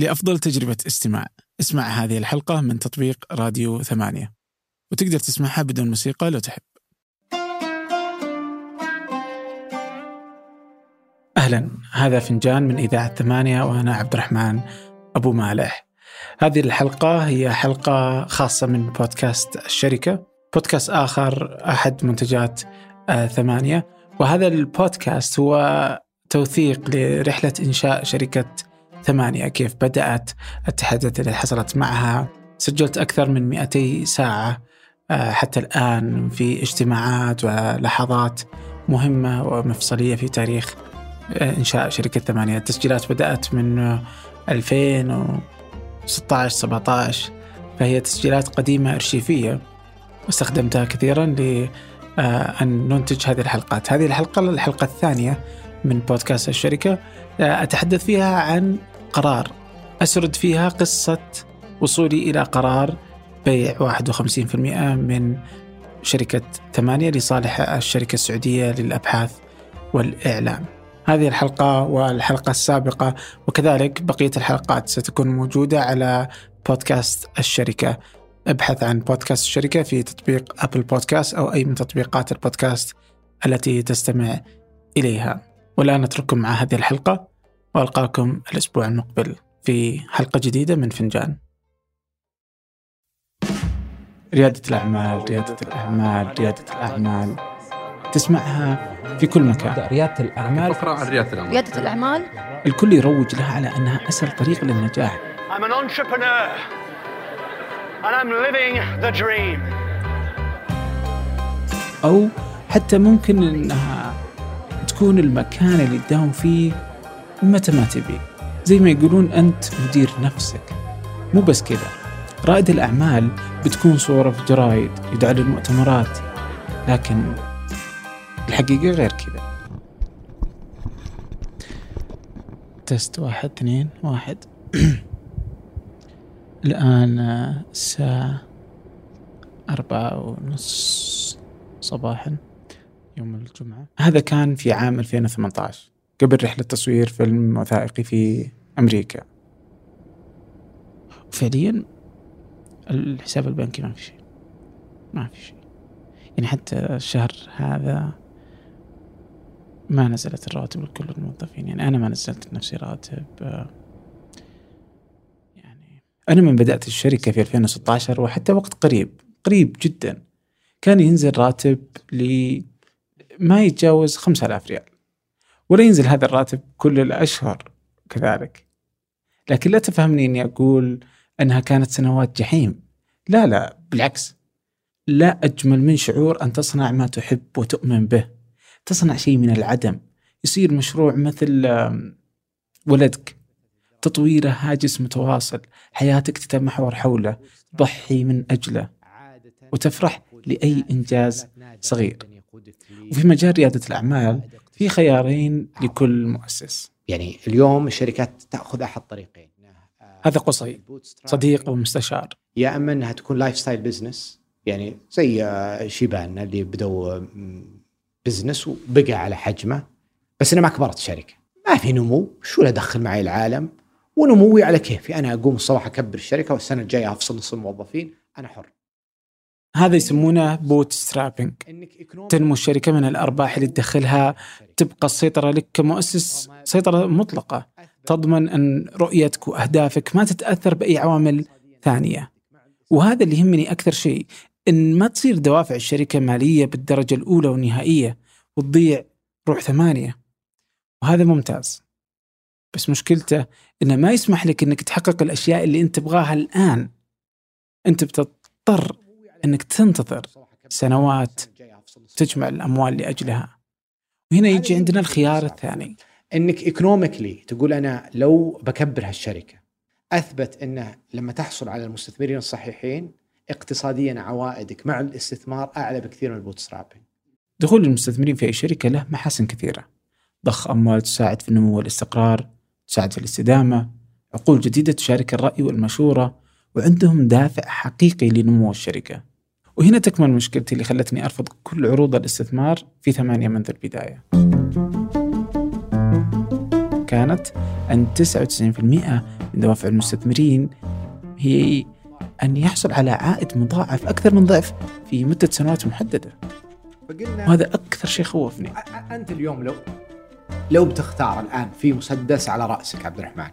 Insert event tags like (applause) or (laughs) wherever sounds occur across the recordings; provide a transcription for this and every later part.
لأفضل تجربة استماع. اسمع هذه الحلقة من تطبيق راديو ثمانية. وتقدر تسمعها بدون موسيقى لو تحب. أهلا. هذا فنجان من إذاعة ثمانية وأنا عبد الرحمن أبو مالح. هذه الحلقة هي حلقة خاصة من بودكاست الشركة. بودكاست آخر أحد منتجات آه ثمانية. وهذا البودكاست هو توثيق لرحلة إنشاء شركة ثمانية كيف بدأت؟ التحديات اللي حصلت معها. سجلت أكثر من 200 ساعة آه حتى الآن في اجتماعات ولحظات مهمة ومفصلية في تاريخ آه إنشاء شركة ثمانية. التسجيلات بدأت من 2016 17 فهي تسجيلات قديمة أرشيفية واستخدمتها كثيرا لأن ننتج هذه الحلقات. هذه الحلقة الحلقة الثانية من بودكاست الشركة. أتحدث فيها عن قرار. أسرد فيها قصة وصولي إلى قرار بيع 51% من شركة ثمانية لصالح الشركة السعودية للأبحاث والإعلام. هذه الحلقة والحلقة السابقة وكذلك بقية الحلقات ستكون موجودة على بودكاست الشركة. ابحث عن بودكاست الشركة في تطبيق أبل بودكاست أو أي من تطبيقات البودكاست التي تستمع إليها. والآن أترككم مع هذه الحلقة. وألقاكم الأسبوع المقبل في حلقة جديدة من فنجان. ريادة الأعمال ريادة الأعمال ريادة الأعمال. تسمعها في كل مكان. ريادة الأعمال. فقرة عن ريادة الأعمال. ريادة الأعمال. الكل يروج لها على أنها أسهل طريق للنجاح. I'm an entrepreneur and I'm living the dream. أو حتى ممكن أنها تكون المكان اللي تداوم فيه متى ما تبي. زي ما يقولون أنت مدير نفسك. مو بس كذا. رائد الأعمال بتكون صورة في جرايد يدعى للمؤتمرات. لكن الحقيقة غير كذا. تست. واحد اثنين واحد. (clears throat) الآن الساعة أربعة ونص صباحا يوم الجمعة. هذا كان في عام 2018 قبل رحلة تصوير فيلم وثائقي في أمريكا. وفعليا الحساب البنكي ما في شيء. ما في شيء. يعني حتى الشهر هذا ما نزلت الرواتب لكل الموظفين. يعني أنا ما نزلت لنفسي راتب يعني أنا من بدأت الشركة في 2016 وحتى وقت قريب قريب جدا كان ينزل راتب لي ما يتجاوز 5000 ريال. ولا ينزل هذا الراتب كل الأشهر كذلك. لكن لا تفهمني أني أقول أنها كانت سنوات جحيم. لا لا بالعكس. لا أجمل من شعور أن تصنع ما تحب وتؤمن به. تصنع شيء من العدم. يصير مشروع مثل ولدك. تطويره هاجس متواصل. حياتك تتمحور حوله. تضحي من أجله. وتفرح لأي إنجاز صغير. وفي مجال ريادة الأعمال في خيارين لكل مؤسس. يعني اليوم الشركات تأخذ أحد طريقين. هذا قصي صديق ومستشار يا أما أنها تكون lifestyle business يعني زي آه، شيبان اللي بدوا business وبقى على حجمه بس أنا ما كبرت الشركة. ما في نمو. شو له دخل معي العالم؟ ونموي على كيفي. أنا أقوم الصباح أكبر الشركة والسنة الجاية أفصل نص الموظفين أنا حر. هذا يسمونه bootstrapping تنمو الشركة من الأرباح اللي تدخلها تبقى السيطرة لك كمؤسس سيطرة مطلقة تضمن أن رؤيتك وأهدافك ما تتأثر بأي عوامل ثانية. وهذا اللي يهمني أكثر شيء أن ما تصير دوافع الشركة مالية بالدرجة الأولى والنهائية وتضيع روح ثمانية. وهذا ممتاز. بس مشكلته إنه ما يسمح لك إنك تحقق الأشياء اللي أنت تبغاها الآن. أنت بتضطر إنك تنتظر سنوات تجمع الأموال لأجلها وهنا يجي عندنا الخيار الثاني إنك economically تقول أنا لو بكبر هالشركة أثبت انه لما تحصل على المستثمرين الصحيحين اقتصاديا عوائدك مع الاستثمار أعلى بكثير من ال bootstrapping. دخول المستثمرين في أي شركة له محاسن كثيرة. ضخ أموال تساعد في النمو والاستقرار، تساعد في الاستدامة، عقول جديدة تشارك الرأي والمشورة، وعندهم دافع حقيقي لنمو الشركة. وهنا تكمن مشكلتي اللي خلتني أرفض كل عروض الاستثمار في ثمانية منذ البداية. كانت أن 99% من دوافع المستثمرين هي أن يحصل على عائد مضاعف أكثر من ضعف في مدة سنوات محددة. وهذا أكثر شيء خوفني. أ- أ- أنت اليوم لو لو بتختار الآن في مسدس على رأسك عبد الرحمن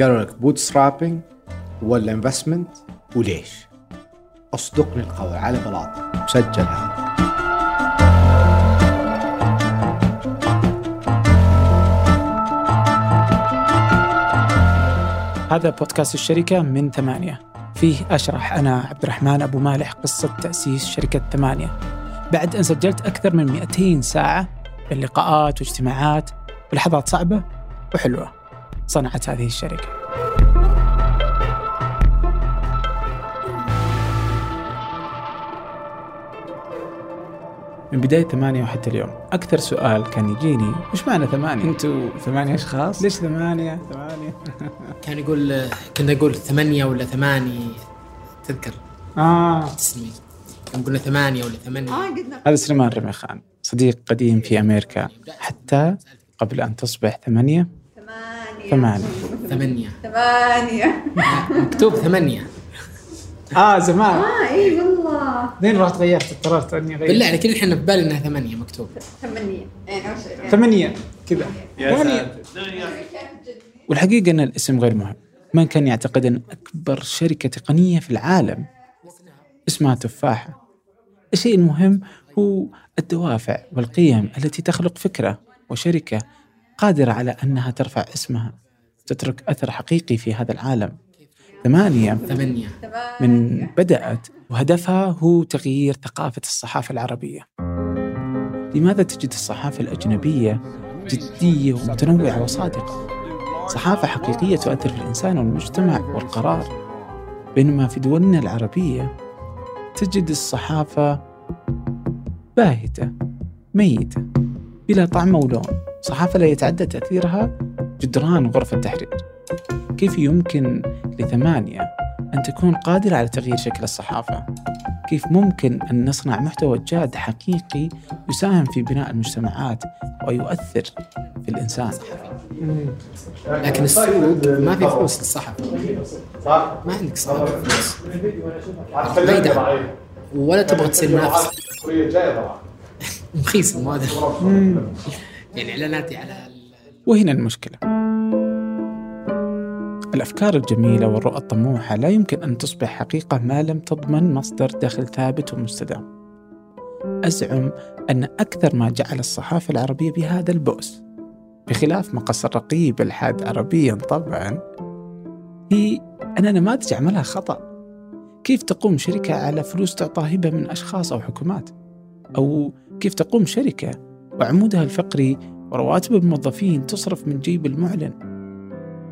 قالوا لك bootstrapping ولا investment وليش؟ اصدقني القول على بلاط. مسجل هذا. هذا بودكاست الشركة من ثمانية. فيه أشرح أنا عبد الرحمن أبو مالح قصة تأسيس شركة ثمانية. بعد أن سجلت أكثر من 200 ساعة من لقاءات واجتماعات ولحظات صعبة وحلوة صنعت هذه الشركة. من بداية ثمانية وحتى اليوم. أكثر سؤال كان يجيني وش معنى ثمانية؟ أنتوا ثمانية أشخاص؟ ليش ثمانية؟ ثمانية؟ (laughs) كان يقول كنا نقول ثمانية ولا ثماني تذكر؟ آه. تسلمي كان قلنا ثمانية ولا ثمانية. هذا سليمان رميخان صديق قديم في أمريكا. حتى قبل أن تصبح ثمانية؟ ثمانية. ثمانية. ثمانية. مكتوب ثمانية. آه زمان. آه اي لين رحت غيرت اضطررت إني اغير بالله عليك الحين في بالي إنها ثمانية مكتوب. ثمانية. يعني أول شيء. ثمانية كذا. ثمانية والحقيقة أن الاسم غير مهم. من كان يعتقد أن أكبر شركة تقنية في العالم اسمها تفاحة. الشيء المهم هو الدوافع والقيم التي تخلق فكرة وشركة قادرة على أنها ترفع اسمها تترك أثر حقيقي في هذا العالم. ثمانية. ثمانية. من بدأت وهدفها هو تغيير ثقافة الصحافة العربية. لماذا تجد الصحافة الأجنبية جدية ومتنوعة وصادقة؟ صحافة حقيقية تؤثر في الإنسان والمجتمع والقرار. بينما في دولنا العربية تجد الصحافة باهتة ميتة بلا طعم ولون. صحافة لا يتعدى تأثيرها جدران غرفة التحرير كيف يمكن لثمانية أن تكون قادرة على تغيير شكل الصحافة؟ كيف ممكن أن نصنع محتوى جاد حقيقي يساهم في بناء المجتمعات ويؤثر في الإنسان؟ لكن السوق ما في فلوس للصحفي ما عندك صحافة فلوس. ولا تبغى تصير منافس رخيص (laughs) المواد. يعني إعلاناتي على وهنا المشكلة. الأفكار الجميلة والرؤى الطموحة لا يمكن أن تصبح حقيقة ما لم تضمن مصدر دخل ثابت ومستدام. أزعم أن أكثر ما جعل الصحافة العربية بهذا البؤس بخلاف مقص الرقيب الحاد عربيا طبعا هي أن نماذج عملها خطأ. كيف تقوم شركة على فلوس تعطى هبة من أشخاص أو حكومات؟ أو كيف تقوم شركة وعمودها الفقري ورواتب الموظفين تصرف من جيب المعلن؟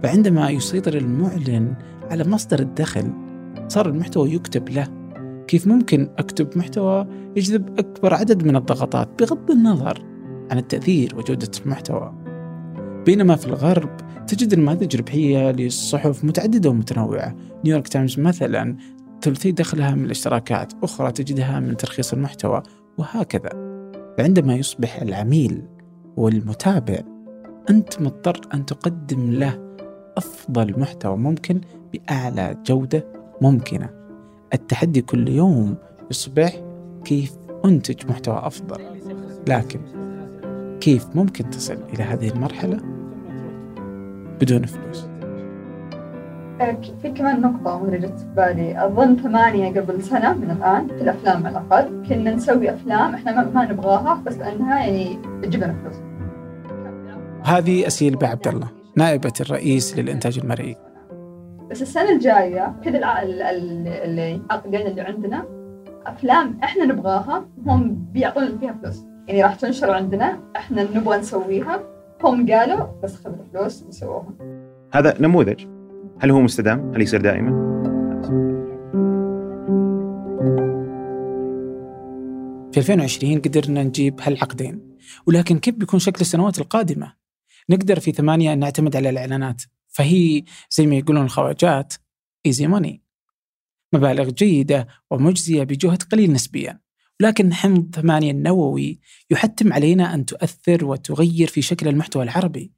فعندما يسيطر المعلن على مصدر الدخل صار المحتوى يكتب له. كيف ممكن أكتب محتوى يجذب أكبر عدد من الضغطات بغض النظر عن التأثير وجودة المحتوى؟ بينما في الغرب تجد نماذج ربحية للصحف متعددة ومتنوعة. نيويورك تايمز مثلا ثلثي دخلها من الاشتراكات أخرى تجدها من ترخيص المحتوى وهكذا. فعندما يصبح العميل والمتابع أنت مضطر أن تقدم له أفضل محتوى ممكن بأعلى جودة ممكنة. التحدي كل يوم يصبح كيف أنتج محتوى أفضل. لكن كيف ممكن تصل إلى هذه المرحلة؟ بدون فلوس. في كمان نقطة مدري جت في بالي. أظن ثمانية قبل سنة من الآن في الأفلام على الأقل. كنا نسوي أفلام إحنا ما, نبغاها بس لأنها يعني تجيب لنا فلوس. هذه أسيل بعبد الله. نائبة الرئيس للإنتاج المرئي بس السنة الجاية كذا العقدين اللي عندنا أفلام إحنا نبغاها هم بيعطونا فيها فلوس يعني راح تنشر عندنا إحنا نبغى نسويها هم قالوا بس خذوا الفلوس وسووها هذا نموذج هل هو مستدام؟ هل يصير دائما؟ في 2020 قدرنا نجيب هالعقدين ولكن كيف بيكون شكل السنوات القادمة؟ نقدر في ثمانية نعتمد على الإعلانات. فهي زي ما يقولون الخواجات ايزي ماني مبالغ جيدة ومجزية بجهد قليل نسبيا. لكن حمض ثمانية النووي يحتم علينا أن تؤثر وتغير في شكل المحتوى العربي.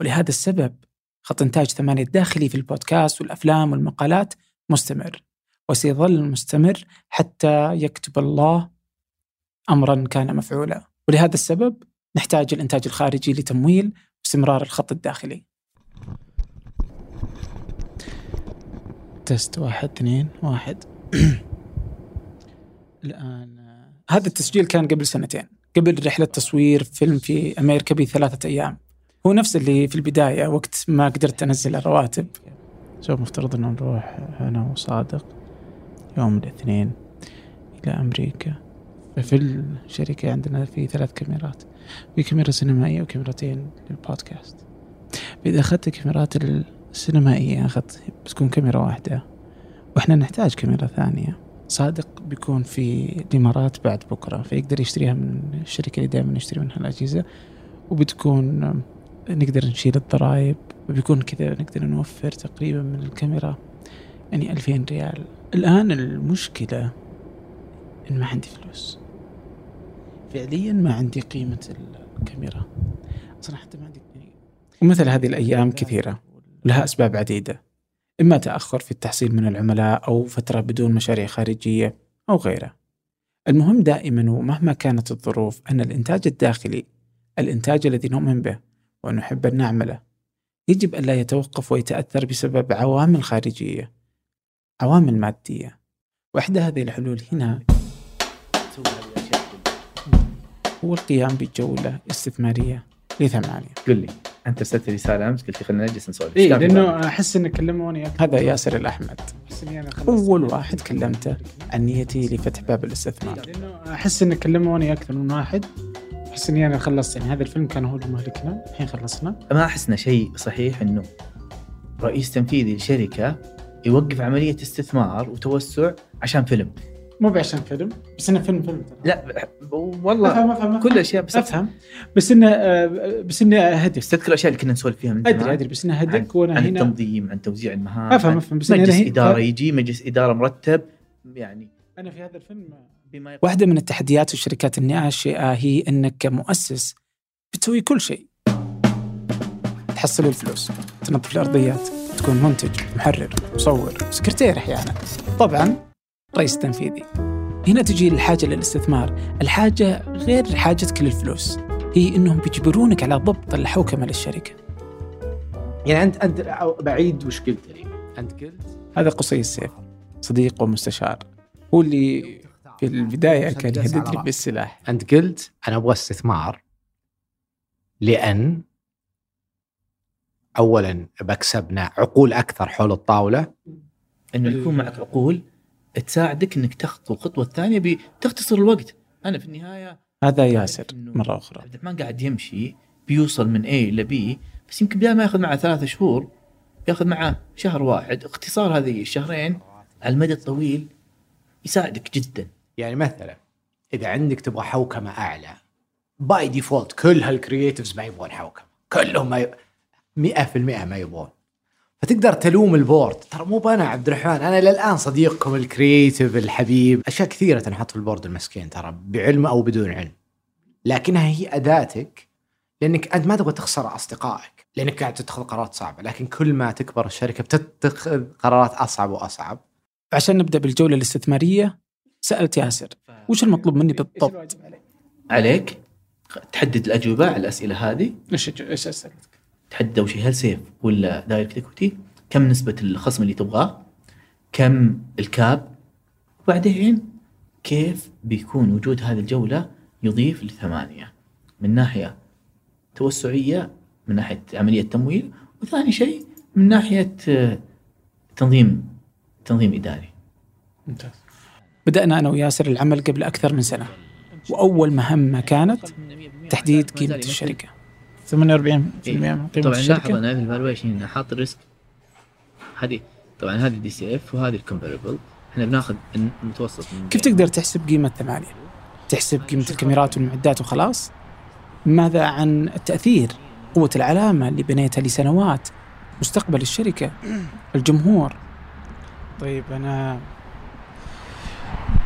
ولهذا السبب خط إنتاج ثمانية الداخلي في البودكاست والأفلام والمقالات مستمر. وسيظل مستمر حتى يكتب الله أمرا كان مفعولا. ولهذا السبب نحتاج الإنتاج الخارجي لتمويل واستمرار الخط الداخلي. تست واحد اثنين واحد. (clears throat) الآن هذا التسجيل كان قبل سنتين قبل رحلة تصوير فيلم في أمريكا بثلاثة أيام. هو نفس اللي في البداية وقت ما قدرت أنزل الرواتب. سو مفترض أن نروح أنا وصادق يوم الاثنين إلى أمريكا. في الشركة عندنا في ثلاث كاميرات. في كاميرا سينمائية وكاميرتين للبودكاست. إذا أخذت الكاميرات السينمائية أخذت بتكون كاميرا واحدة وإحنا نحتاج كاميرا ثانية. صادق بيكون في الإمارات بعد بكرة فيقدر يشتريها من الشركة اللي دائما نشتري منها الأجهزة وبتكون نقدر نشيل الضرائب وبيكون كذا نقدر نوفر تقريبا من الكاميرا يعني 2000 ريال. الآن المشكلة إن ما عندي فلوس. فعليا ما عندي قيمة الكاميرا. أصلا حتى ما عندي ومثل هذه الأيام كثيرة لها أسباب عديدة. إما تأخر في التحصيل من العملاء أو فترة بدون مشاريع خارجية أو غيره المهم دائما ومهما كانت الظروف أن الإنتاج الداخلي الإنتاج الذي نؤمن به ونحب أن نعمله يجب ألا يتوقف ويتأثر بسبب عوامل خارجية عوامل مادية. وإحدى هذه الحلول هنا هو القيام بجولة استثمارية لثمانية. قل لي أنت أرسلت لي رسالة أمس قلت لي خلينا نجلس نسولف. إيه بالك؟ لأنه أحس إن كلموني هذا ياسر خلصت أول واحد كلمته عن نيتي لفتح باب الاستثمار. لأنه أحس إن كلموني أكثر من واحد. أحس إني أنا خلصت يعني هذا الفيلم كان هو اللي مهلكنا الحين خلصنا. ما احس انه شيء صحيح إنه رئيس تنفيذي لشركة يوقف عملية استثمار وتوسع عشان فيلم. مو بعشان فيلم بس إنه فيلم فيلم ترى. لا والله أفهم أفهم كل الاشياء بس أفهم. بس إنه آه، بس إنه هدف. تذكر الاشياء اللي كنا نسولف فيها من زمان. أدري أدري بس عن, هدف وأنا عن هنا. التنظيم عن توزيع المهام. أفهم عن أفهم. بس مجلس إدارة يجي مجلس إدارة مرتب يعني. أنا في هذا الفيلم بما واحدة من التحديات الشركات الناشئة هي أنك كمؤسس بتسوي كل شيء. تحصل الفلوس تنظف الأرضيات تكون منتج محرر مصور سكرتير أحيانا. طبعا رئيس تنفيذي هنا تجي الحاجة للاستثمار. الحاجة غير حاجتك للفلوس هي أنهم بيجبرونك على ضبط الحوكمة للشركة. يعني انت أنت أو بعيد وش قلت لي؟ أنت قلت؟ هذا قصي السيف. صديق ومستشار. هو اللي في البداية كان يهددني بالسلاح. أنت قلت أنا أبغى استثمار لأن اولا بكسبنا عقول أكثر حول الطاولة. إنه يكون معك عقول تساعدك إنك تخطو الخطوة الثانية بتختصر الوقت. أنا في النهاية هذا ياسر إنه مرة أخرى. عبد الرحمن قاعد يمشي بيوصل من A إلى B بس يمكن بدال ما ياخذ معه ثلاثة شهور ياخذ معه شهر واحد. اختصار هذه الشهرين على المدى الطويل يساعدك جدا. يعني مثلا إذا عندك تبغى حوكمة أعلى by default كل هال creatives ما يبغون حوكمة. كلهم ما ي... 100% ما يبغون. فتقدر تلوم ال board. ترى مو أنا عبد الرحمن أنا للان صديقكم ال creative الحبيب. أشياء كثيرة تنحط في ال board المسكين ترى بعلم أو بدون علم. لكنها هي أداتك لأنك أنت ما تبغى تخسر أصدقائك لأنك قاعد تتخذ قرارات صعبة. لكن كل ما تكبر الشركة بتتخذ قرارات أصعب وأصعب. عشان نبدأ بالجولة الاستثمارية سألت ياسر وش المطلوب مني بالضبط؟ عليك تحدد الأجوبة على الأسئلة هذه. إيش إيش اسالك؟ تحدد اول شيء هل SAFE ولا direct equity كم نسبة الخصم اللي تبغاه؟ كم ال cap؟ وبعدين كيف بيكون وجود هذه الجولة يضيف لثمانية؟ من ناحية توسعية من ناحية عملية تمويل وثاني شيء من ناحية آه، تنظيم تنظيم إداري. ممتاز. بدأنا أنا وياسر العمل قبل أكثر من سنة وأول مهمة كانت تحديد قيمة الشركة. 48% من قيمة طبعا لاحظ أنا في ال valuation هنا حاط ال risk هذه طبعا هذه DCF وهذه ال comparable إحنا بناخذ المتوسط من كيف تقدر تحسب قيمة ثمانية؟ تحسب قيمة الكاميرات والمعدات وخلاص؟ ماذا عن التأثير؟ قوة العلامة اللي بنيتها لسنوات مستقبل الشركة الجمهور؟ طيب أنا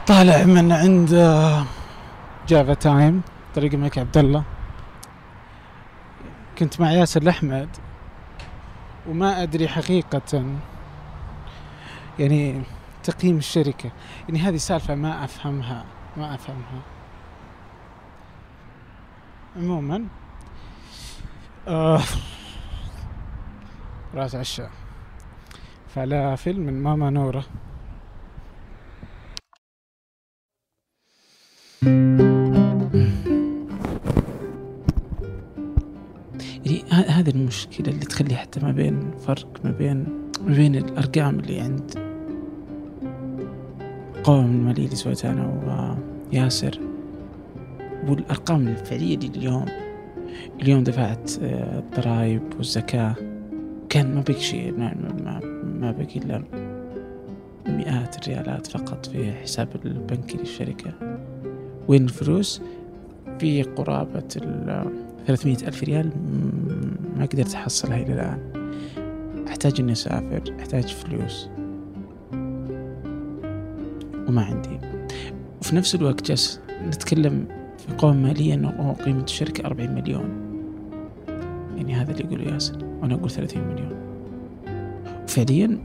طالع من عند جافا تايم طريق الملك عبد الله كنت مع ياسر الأحمد وما أدري حقيقة يعني تقييم الشركة. يعني هذه سالفة ما أفهمها ما أفهمها. عموما آه راس عشاء. فلافل من ماما نورة. يعني ه- هذه المشكلة اللي تخلي حتى ما بين فرق ما بين ما بين الأرقام اللي عند قوم المالية اللي سويتها أنا وياسر والأرقام الفعلية اللي اليوم اليوم دفعت آه، الضرائب والزكاة. كان ما بقي شيء ما, ما, ما بقي إلا مئات الريالات فقط في حساب البنكي للشركة. وين الفلوس؟ في قرابة ال 300 ألف ريال ما قدرت أحصلها إلى الآن. أحتاج إني أسافر أحتاج فلوس. وما عندي. وفي نفس الوقت جالس نتكلم في قوة مالية أوه قيمة الشركة 40 مليون. يعني هذا اللي يقوله ياسر وأنا أقول 30 مليون. وفعليا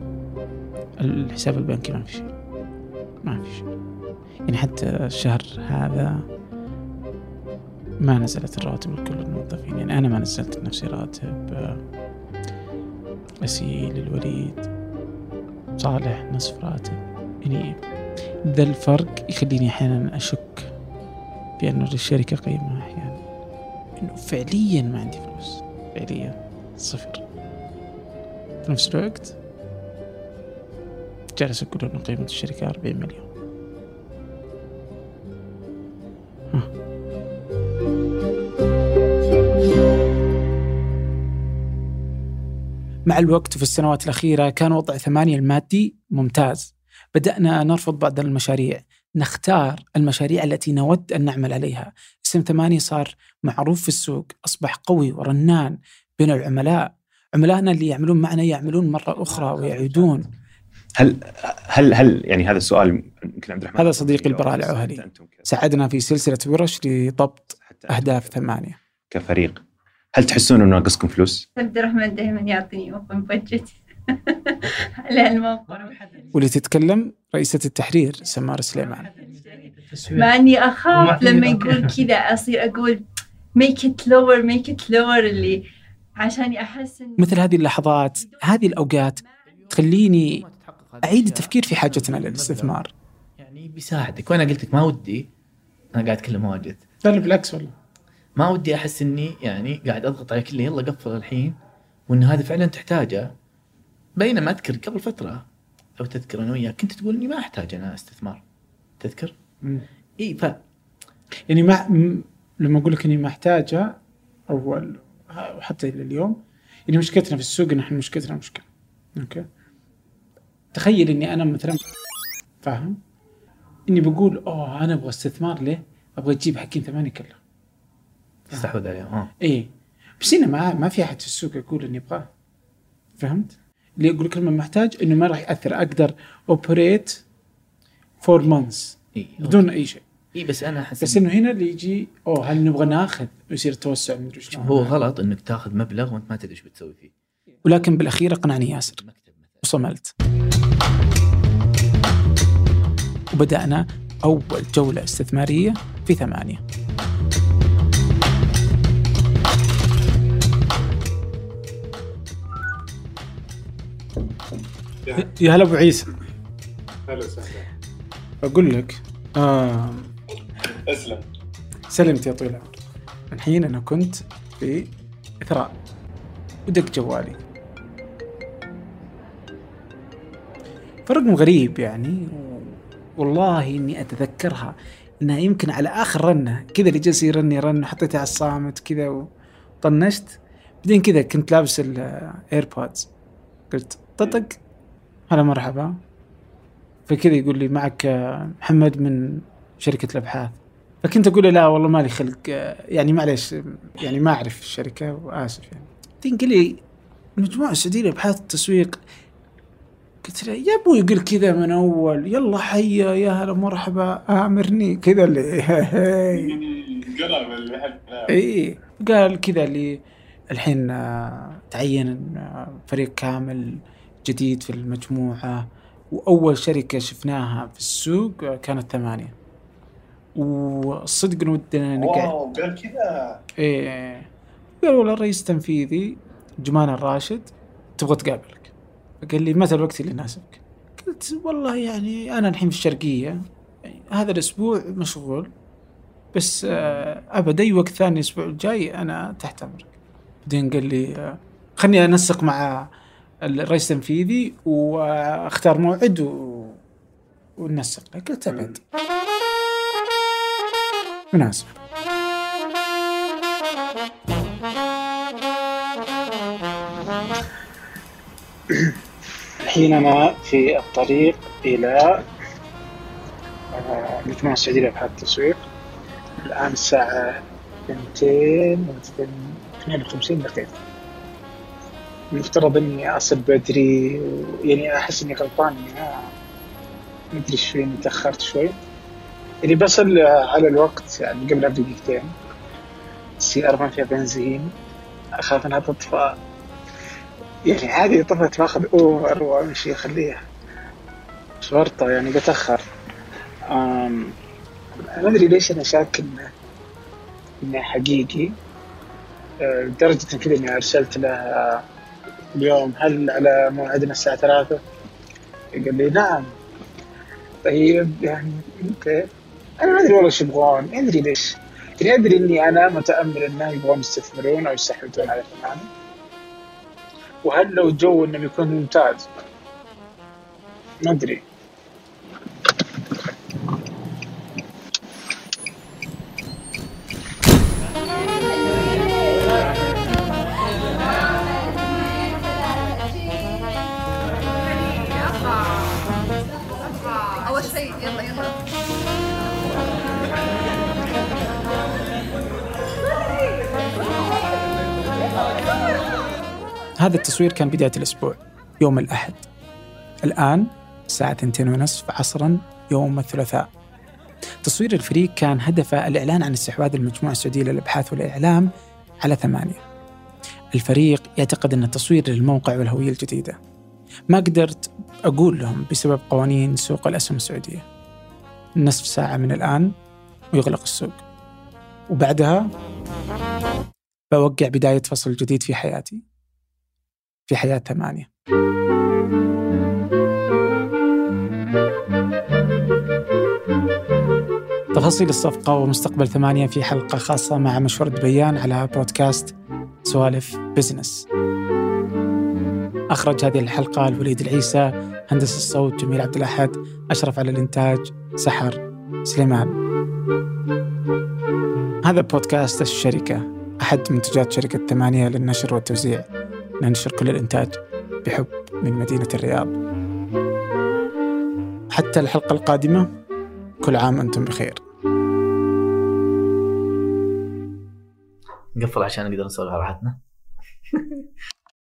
الحساب البنكي ما في شيء. ما في شيء. يعني حتى الشهر هذا ما نزلت الرواتب لكل الموظفين. يعني أنا ما نزلت لنفسي راتب آه، أسيل الوليد صالح نصف راتب. يعني ذا الفرق يخليني أحيانا أشك بأن للشركة قيمة أحيانا. إنه فعليا ما عندي فلوس فعليا صفر. في نفس الوقت جالس أقول إنه قيمة الشركة 40 مليون. ها. مع الوقت وفي السنوات الأخيرة كان وضع ثمانية المادي ممتاز. بدأنا نرفض بعض المشاريع. نختار المشاريع التي نود أن نعمل عليها. اسم ثمانية صار معروف في السوق أصبح قوي ورنان بين العملاء. عملائنا اللي يعملون معنا يعملون مرة أخرى ويعيدون هل هل هل يعني هذا السؤال يمكن عبد الرحمن هذا صديقي البراء ك- ساعدنا في سلسلة ورش لضبط حتى أهداف ثمانية. كفريق. هل تحسون إنه ناقصكم فلوس؟ عبد الرحمن دائما يعطيني اوبن بادجت على الموقع واللي تتكلم رئيسة التحرير سمار سليمان. مع اني أخاف لما يقول كذا أصير أقول make it lower make it lower اللي عشان أحس إن- مثل هذه اللحظات هذه الأوقات تخليني أعيد التفكير في حاجتنا للاستثمار. يعني بيساعدك. وأنا قلت لك ما ودي أنا قاعد أتكلم واجد. لا لا بالعكس والله. ما ودي أحس إني يعني قاعد أضغط عليك اللي يلا قفل الحين وإن هذا فعلا تحتاجه. بينما أذكر قبل فترة لو تذكر أنا وياك كنت تقول إني ما أحتاج أنا استثمار. تذكر؟ إي ف يعني ما لما أقول لك إني محتاجة أول وحتى إلى اليوم يعني مشكلتنا في السوق إن إحنا مشكلتنا مشكلة. أوكي؟ تخيل إني أنا مثلا فاهم؟ إني بقول أوه أنا أبغى استثمار ليه؟ أبغى أجيب حقين ثمانية كلها تستحوذ عليهم آه. إيه. بس هنا ما ما في أحد في السوق يقول اني ابغاه فهمت؟ اللي يقول كلمه محتاج إنه ما راح يأثر. أقدر operate for months اي بدون أي شيء. اي بس أنا أحس بس إنه هنا اللي يجي أوه هل نبغى ناخذ؟ ويصير توسع مدري شلون. هو غلط إنك تاخذ مبلغ وأنت ما تدري إيش بتسوي فيه. ولكن بالأخير اقنعني ياسر. وصملت. وبدأنا أول جولة استثمارية في ثمانية. يا هلا أبو عيسى. هلا وسهلا. أقول لك آه أسلم. سلمت يا طويل العمر. الحين أنا كنت في إثراء. ودق جوالي. فرقم غريب يعني والله إني أتذكرها. إنها يمكن على آخر رنة كذا اللي جالس يرن يرن حطيتها على الصامت كذا وطنشت. بعدين كذا كنت لابس الايربودز قلت ططق هلا مرحبا. فكذا يقول لي معك آه، محمد من شركة الأبحاث. فكنت أقول له لا والله مالي خلق آه، يعني معليش يعني ما أعرف الشركة وآسف يعني. قال لي المجموعة السعودية لأبحاث التسويق. قلت له يا أبوي يقول كذا من أول. يلا حيا يا هلا مرحبا آمرني. كذا اللي (laughs) قرب اللي اي قال كذا اللي الحين آه، تعين فريق كامل جديد في المجموعة وأول شركة شفناها في السوق كانت ثمانية. والصدق ودنا نقعد. واو قال كذا. إيه. قال والله الرئيس التنفيذي جمان الراشد تبغى تقابلك؟ قال لي متى الوقت اللي يناسبك. قلت والله يعني أنا الحين في الشرقية يعني هذا الأسبوع مشغول بس آه، أبد أي وقت ثاني الأسبوع الجاي أنا تحت أمرك. بعدين قال لي آه، خلني أنسق مع الرئيس التنفيذي واختار موعد و... وننسق قلت ابد مناسب. الحين أنا في الطريق إلى آه، المجموعة السعودية لأبحاث التسويق. الآن الساعة 200 52 دقيقة. المفترض إني أصل بدري يعني أحس إني غلطان إني ما أدري إيش فيني تأخرت شوي. يعني بصل على الوقت يعني قبلها بدقيقتين السيارة ما فيها بنزين أخاف إنها تطفى. يعني عادي طفت باخذ أوبر وامشي أخليها. شرطة يعني بتأخر. ما أدري ليش أنا شاك انه انه حقيقي. أه، لدرجة كذا إني أرسلت له اليوم هل على موعدنا الساعة ثلاثة؟ قال لي نعم. طيب يعني okay أنا ما أدري والله إيش يبغون. ما أدري ليش. يعني أدري إني أنا متأمل انه يبغون يستثمرون أو يستحوذون على ثمانية وهل لو الجو انه بيكون ممتاز؟ ما أدري. هذا التصوير كان بداية الأسبوع يوم الأحد. الآن الساعة 2 ونصف عصرا يوم الثلاثاء. تصوير الفريق كان هدفه الإعلان عن استحواذ المجموعة السعودية للأبحاث والإعلام على ثمانية. الفريق يعتقد أن التصوير للموقع والهوية الجديدة. ما قدرت أقول لهم بسبب قوانين سوق الأسهم السعودية. نصف ساعة من الآن ويغلق السوق. وبعدها بوقع بداية فصل جديد في حياتي. في حياة ثمانية. تفاصيل الصفقة ومستقبل ثمانية في حلقة خاصة مع مشورة بيان على بودكاست سوالف بزنس. أخرج هذه الحلقة الوليد العيسى هندس الصوت جميل عبد الأحد أشرف على الإنتاج سحر سليمان. هذا بودكاست الشركة أحد منتجات شركة ثمانية للنشر والتوزيع. ننشر كل الإنتاج بحب من مدينة الرياض. حتى الحلقة القادمة كل عام أنتم بخير. نقفل عشان نقدر نسولف على راحتنا. (laughs)